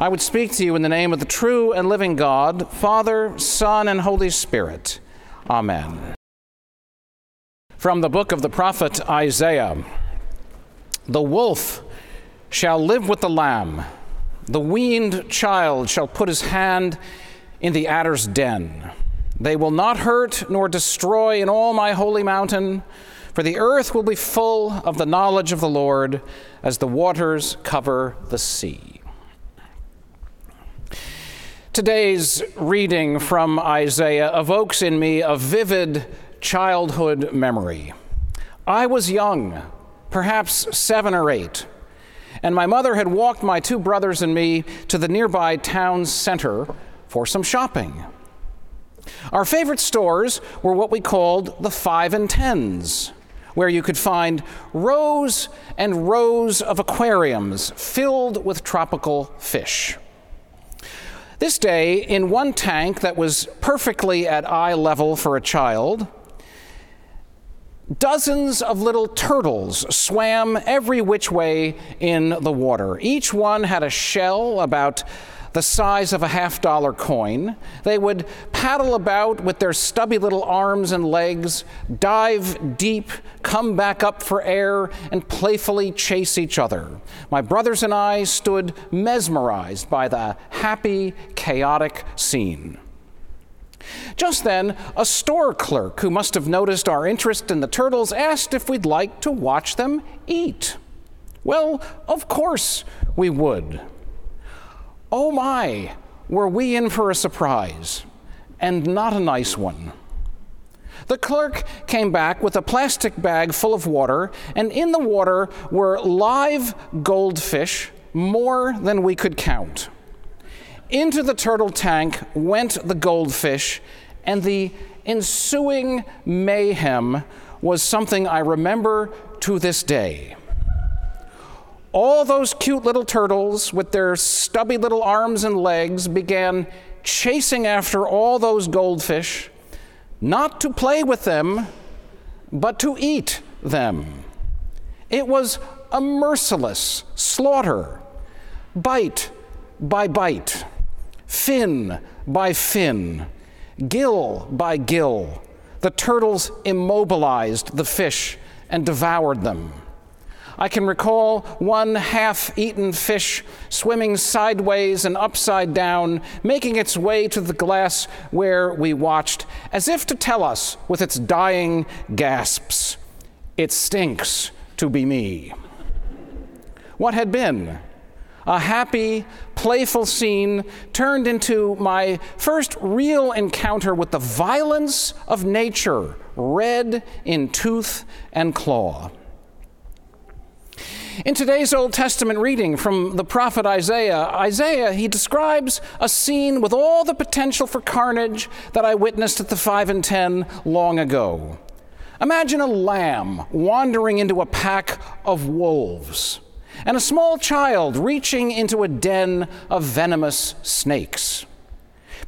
I would speak to you in the name of the true and living God, Father, Son, and Holy Spirit. Amen. From the book of the prophet Isaiah The wolf shall live with the lamb, the weaned child shall put his hand in the adder's den. They will not hurt nor destroy in all my holy mountain, for the earth will be full of the knowledge of the Lord as the waters cover the sea. Today's reading from Isaiah evokes in me a vivid childhood memory. I was young, perhaps seven or eight, and my mother had walked my two brothers and me to the nearby town center for some shopping. Our favorite stores were what we called the five and tens, where you could find rows and rows of aquariums filled with tropical fish. This day, in one tank that was perfectly at eye level for a child, dozens of little turtles swam every which way in the water. Each one had a shell about the size of a half dollar coin. They would paddle about with their stubby little arms and legs, dive deep, come back up for air, and playfully chase each other. My brothers and I stood mesmerized by the happy, chaotic scene. Just then, a store clerk who must have noticed our interest in the turtles asked if we'd like to watch them eat. Well, of course we would. Oh my, were we in for a surprise, and not a nice one. The clerk came back with a plastic bag full of water, and in the water were live goldfish, more than we could count. Into the turtle tank went the goldfish, and the ensuing mayhem was something I remember to this day all those cute little turtles with their stubby little arms and legs began chasing after all those goldfish, not to play with them, but to eat them. It was a merciless slaughter, bite by bite, fin by fin, gill by gill. The turtles immobilized the fish and devoured them. I can recall one half eaten fish swimming sideways and upside down, making its way to the glass where we watched, as if to tell us with its dying gasps, It stinks to be me. What had been? A happy, playful scene turned into my first real encounter with the violence of nature, red in tooth and claw. In today's Old Testament reading from the prophet Isaiah, Isaiah, he describes a scene with all the potential for carnage that I witnessed at the 5 and 10 long ago. Imagine a lamb wandering into a pack of wolves, and a small child reaching into a den of venomous snakes.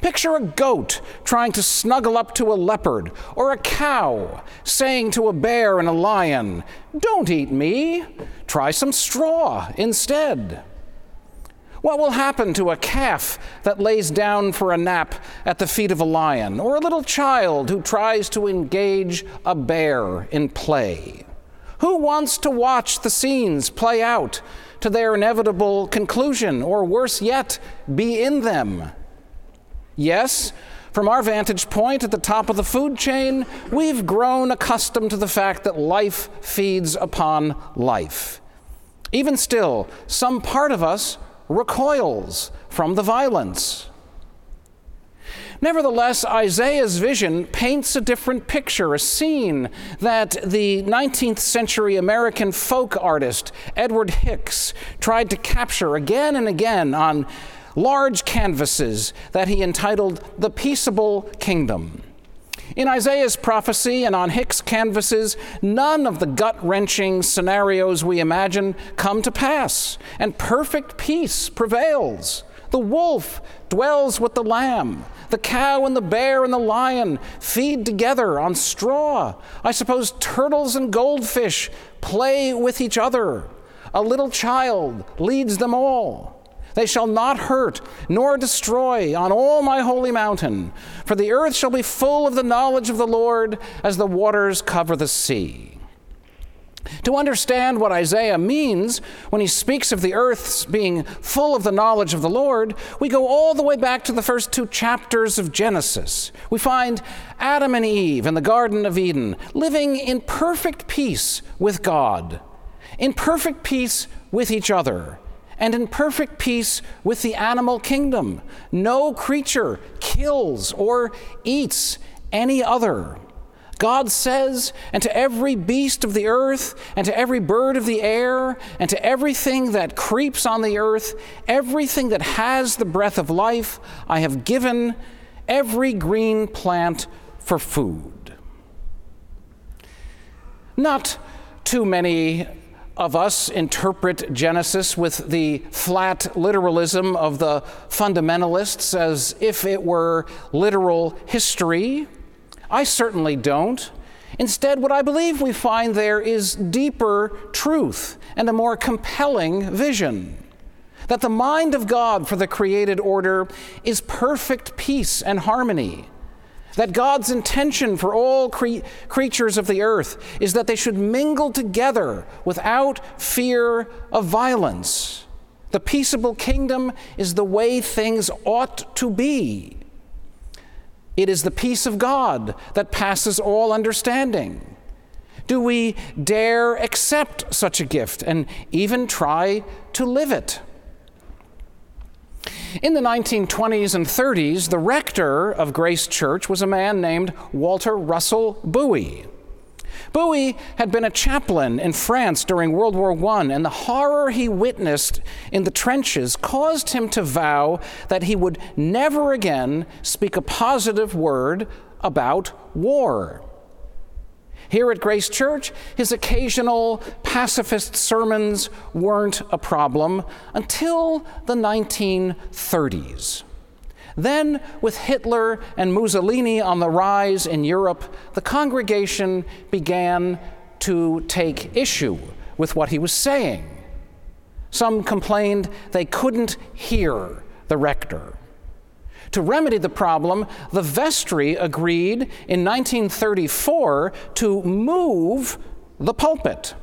Picture a goat trying to snuggle up to a leopard, or a cow saying to a bear and a lion, Don't eat me, try some straw instead. What will happen to a calf that lays down for a nap at the feet of a lion, or a little child who tries to engage a bear in play? Who wants to watch the scenes play out to their inevitable conclusion, or worse yet, be in them? Yes, from our vantage point at the top of the food chain, we've grown accustomed to the fact that life feeds upon life. Even still, some part of us recoils from the violence. Nevertheless, Isaiah's vision paints a different picture, a scene that the 19th century American folk artist Edward Hicks tried to capture again and again on large canvases that he entitled The Peaceable Kingdom. In Isaiah's prophecy and on Hicks' canvases, none of the gut wrenching scenarios we imagine come to pass, and perfect peace prevails. The wolf dwells with the lamb. The cow and the bear and the lion feed together on straw. I suppose turtles and goldfish play with each other. A little child leads them all. They shall not hurt nor destroy on all my holy mountain, for the earth shall be full of the knowledge of the Lord as the waters cover the sea. To understand what Isaiah means when he speaks of the earth being full of the knowledge of the Lord, we go all the way back to the first two chapters of Genesis. We find Adam and Eve in the Garden of Eden living in perfect peace with God, in perfect peace with each other and in perfect peace with the animal kingdom. No creature kills or eats any other. God says, and to every beast of the earth, and to every bird of the air, and to everything that creeps on the earth, everything that has the breath of life, I have given every green plant for food. Not too many of us interpret Genesis with the flat literalism of the fundamentalists as if it were literal history. I certainly don't. Instead, what I believe we find there is deeper truth and a more compelling vision. That the mind of God for the created order is perfect peace and harmony that God's intention for all cre- creatures of the earth is that they should mingle together without fear of violence. The peaceable kingdom is the way things ought to be. It is the peace of God that passes all understanding. Do we dare accept such a gift and even try to live it? In the 1920s and 30s, the rector of Grace Church was a man named Walter Russell Bowie. Bowie had been a chaplain in France during World War I, and the horror he witnessed in the trenches caused him to vow that he would never again speak a positive word about war. Here at Grace Church, his occasional pacifist sermons weren't a problem until the 1930s. Then, with Hitler and Mussolini on the rise in Europe, the congregation began to take issue with what he was saying. Some complained they couldn't hear the rector. To remedy the problem, the vestry agreed in 1934 to move the pulpit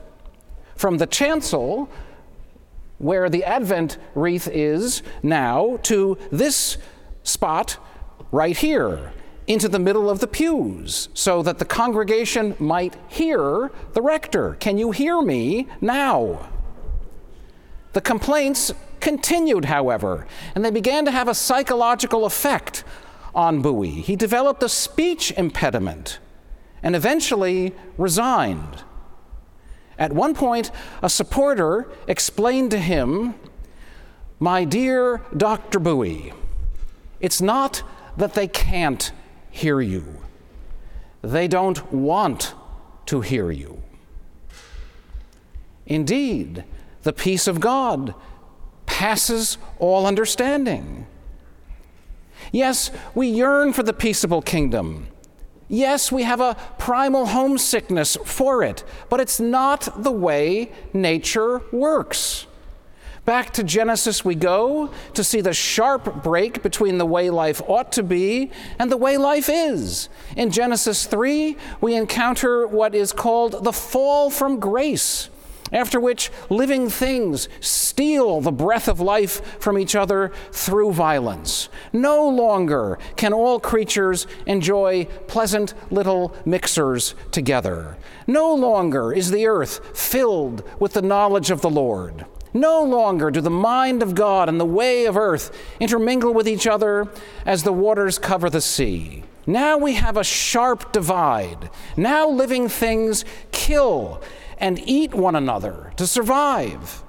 from the chancel, where the Advent wreath is now, to this spot right here, into the middle of the pews, so that the congregation might hear the rector. Can you hear me now? The complaints continued, however, and they began to have a psychological effect on Bowie. He developed a speech impediment and eventually resigned. At one point, a supporter explained to him, My dear Dr. Bowie, it's not that they can't hear you, they don't want to hear you. Indeed, the peace of God passes all understanding. Yes, we yearn for the peaceable kingdom. Yes, we have a primal homesickness for it, but it's not the way nature works. Back to Genesis we go to see the sharp break between the way life ought to be and the way life is. In Genesis 3, we encounter what is called the fall from grace after which living things steal the breath of life from each other through violence. No longer can all creatures enjoy pleasant little mixers together. No longer is the earth filled with the knowledge of the Lord. No longer do the mind of God and the way of earth intermingle with each other as the waters cover the sea. Now we have a sharp divide. Now living things kill and eat one another to survive.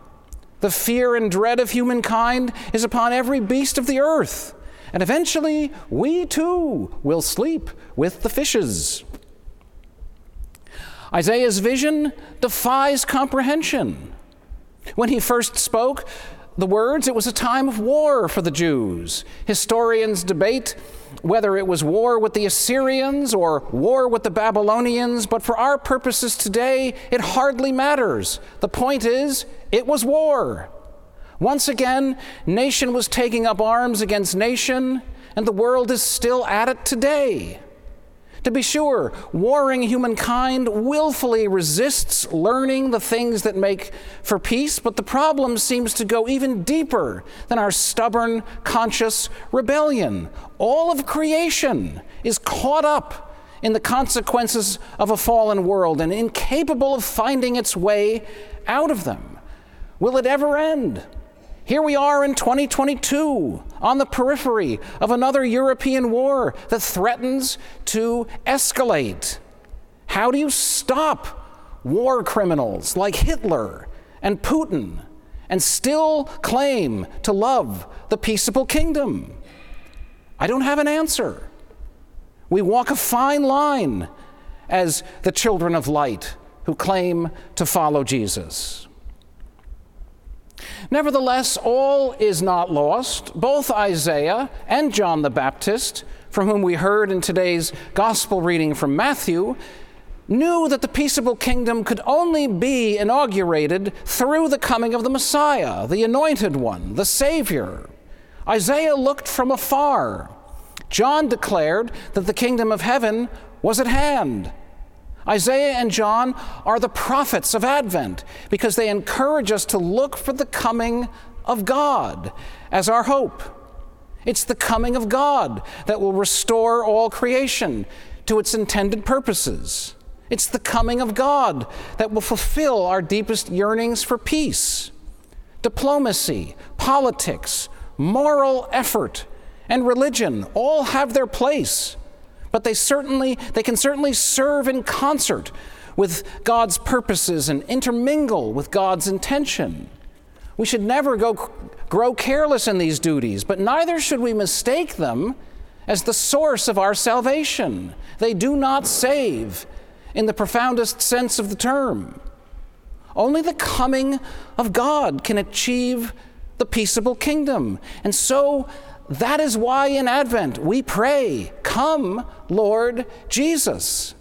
The fear and dread of humankind is upon every beast of the earth, and eventually we too will sleep with the fishes. Isaiah's vision defies comprehension. When he first spoke the words, it was a time of war for the Jews. Historians debate whether it was war with the Assyrians or war with the Babylonians, but for our purposes today, it hardly matters. The point is, it was war. Once again, nation was taking up arms against nation, and the world is still at it today. To be sure, warring humankind willfully resists learning the things that make for peace, but the problem seems to go even deeper than our stubborn, conscious rebellion. All of creation is caught up in the consequences of a fallen world and incapable of finding its way out of them. Will it ever end? Here we are in 2022 on the periphery of another European war that threatens to escalate. How do you stop war criminals like Hitler and Putin and still claim to love the peaceable kingdom? I don't have an answer. We walk a fine line as the children of light who claim to follow Jesus. Nevertheless, all is not lost. Both Isaiah and John the Baptist, from whom we heard in today's gospel reading from Matthew, knew that the peaceable kingdom could only be inaugurated through the coming of the Messiah, the anointed one, the Savior. Isaiah looked from afar. John declared that the kingdom of heaven was at hand. Isaiah and John are the prophets of Advent because they encourage us to look for the coming of God as our hope. It's the coming of God that will restore all creation to its intended purposes. It's the coming of God that will fulfill our deepest yearnings for peace. Diplomacy, politics, moral effort, and religion all have their place but they certainly they can certainly serve in concert with God's purposes and intermingle with God's intention. We should never go grow careless in these duties, but neither should we mistake them as the source of our salvation. They do not save in the profoundest sense of the term. Only the coming of God can achieve the peaceable kingdom. And so that is why in Advent we pray, Come, Lord Jesus.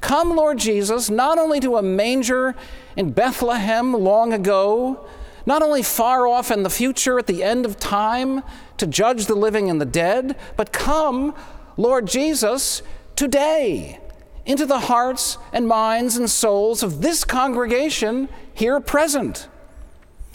Come, Lord Jesus, not only to a manger in Bethlehem long ago, not only far off in the future at the end of time to judge the living and the dead, but come, Lord Jesus, today into the hearts and minds and souls of this congregation here present.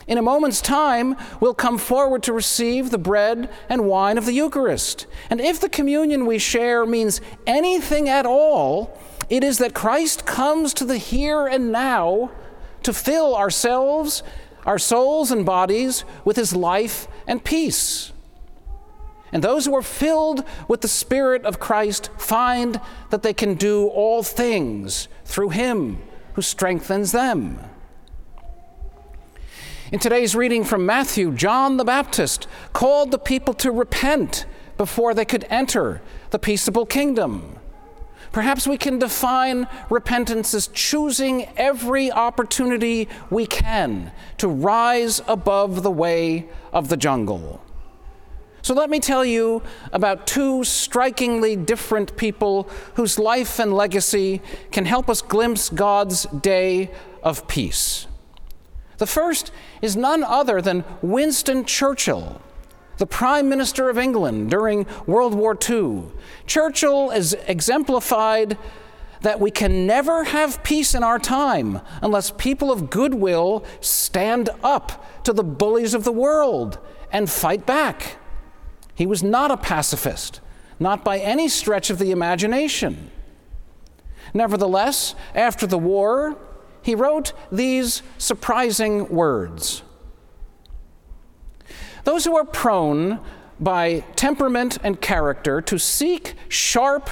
In a moment's time, we'll come forward to receive the bread and wine of the Eucharist. And if the communion we share means anything at all, it is that Christ comes to the here and now to fill ourselves, our souls and bodies with his life and peace. And those who are filled with the Spirit of Christ find that they can do all things through him who strengthens them. In today's reading from Matthew, John the Baptist called the people to repent before they could enter the peaceable kingdom. Perhaps we can define repentance as choosing every opportunity we can to rise above the way of the jungle. So let me tell you about two strikingly different people whose life and legacy can help us glimpse God's day of peace. The first is none other than Winston Churchill, the Prime Minister of England during World War II. Churchill has exemplified that we can never have peace in our time unless people of goodwill stand up to the bullies of the world and fight back. He was not a pacifist, not by any stretch of the imagination. Nevertheless, after the war, he wrote these surprising words Those who are prone by temperament and character to seek sharp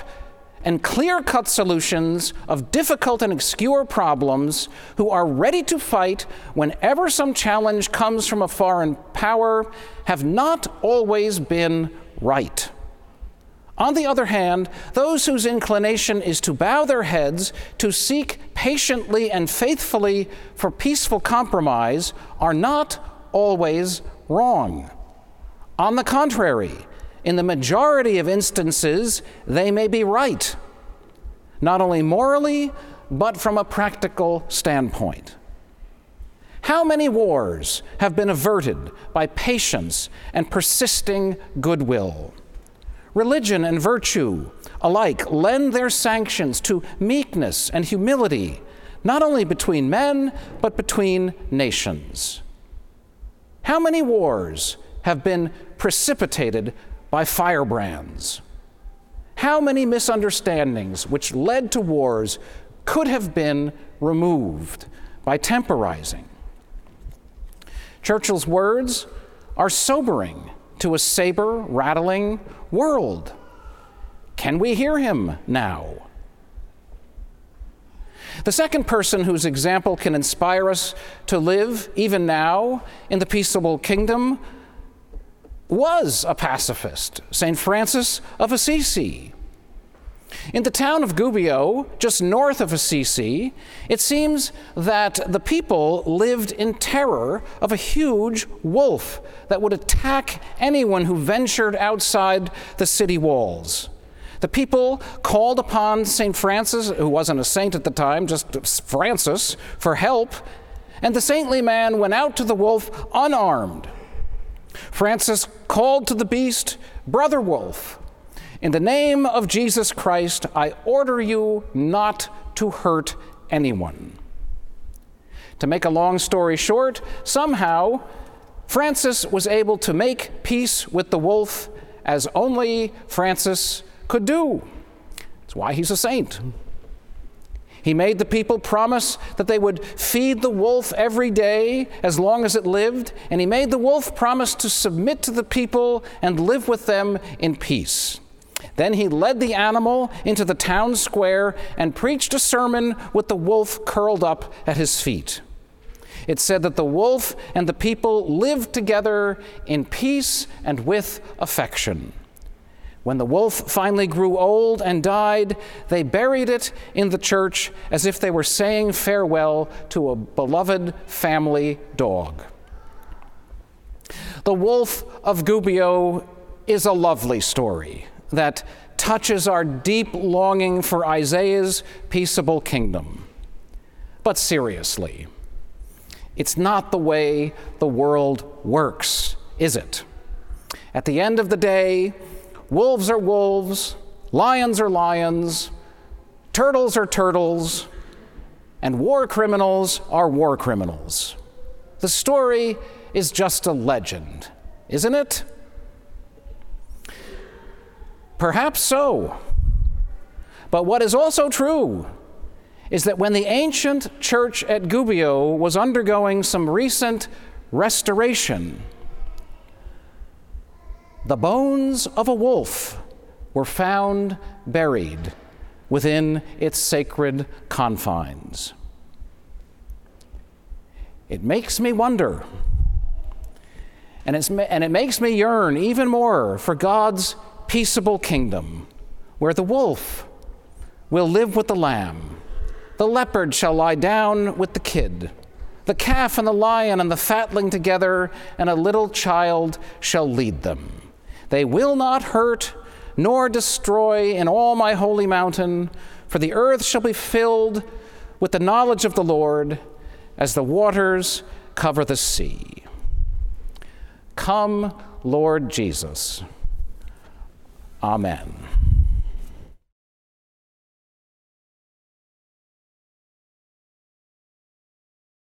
and clear cut solutions of difficult and obscure problems, who are ready to fight whenever some challenge comes from a foreign power, have not always been right. On the other hand, those whose inclination is to bow their heads, to seek patiently and faithfully for peaceful compromise, are not always wrong. On the contrary, in the majority of instances, they may be right, not only morally, but from a practical standpoint. How many wars have been averted by patience and persisting goodwill? Religion and virtue alike lend their sanctions to meekness and humility, not only between men, but between nations. How many wars have been precipitated by firebrands? How many misunderstandings which led to wars could have been removed by temporizing? Churchill's words are sobering to a saber rattling world. Can we hear him now? The second person whose example can inspire us to live, even now, in the peaceable kingdom was a pacifist, St. Francis of Assisi. In the town of Gubbio, just north of Assisi, it seems that the people lived in terror of a huge wolf that would attack anyone who ventured outside the city walls. The people called upon St. Francis, who wasn't a saint at the time, just Francis, for help, and the saintly man went out to the wolf unarmed. Francis called to the beast, Brother Wolf, in the name of Jesus Christ, I order you not to hurt anyone. To make a long story short, somehow Francis was able to make peace with the wolf as only Francis could do. That's why he's a saint. He made the people promise that they would feed the wolf every day as long as it lived, and he made the wolf promise to submit to the people and live with them in peace. Then he led the animal into the town square and preached a sermon with the wolf curled up at his feet. It said that the wolf and the people lived together in peace and with affection. When the wolf finally grew old and died, they buried it in the church as if they were saying farewell to a beloved family dog. The Wolf of Gubbio is a lovely story that touches our deep longing for Isaiah's peaceable kingdom. But seriously, it's not the way the world works, is it? At the end of the day, wolves are wolves, lions are lions, turtles are turtles, and war criminals are war criminals. The story is just a legend, isn't it? Perhaps so. But what is also true is that when the ancient church at Gubbio was undergoing some recent restoration, the bones of a wolf were found buried within its sacred confines. It makes me wonder, and, and it makes me yearn even more for God's peaceable kingdom where the wolf will live with the lamb, the leopard shall lie down with the kid, the calf and the lion and the fatling together, and a little child shall lead them. They will not hurt nor destroy in all my holy mountain, for the earth shall be filled with the knowledge of the Lord as the waters cover the sea. Come, Lord Jesus. Amen.